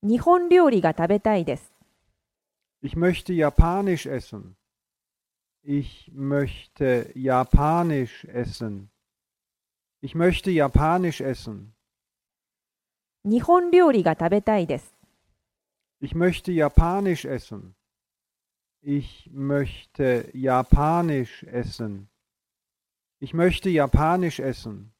日本料理が食べたいです。Ich möchte Japanisch essen. Ich möchte Japanisch essen. Ich möchte Japanisch essen. 日本料理が食べたいです。Ich möchte Japanisch essen. Ich möchte Japanisch essen. Ich möchte Japanisch essen.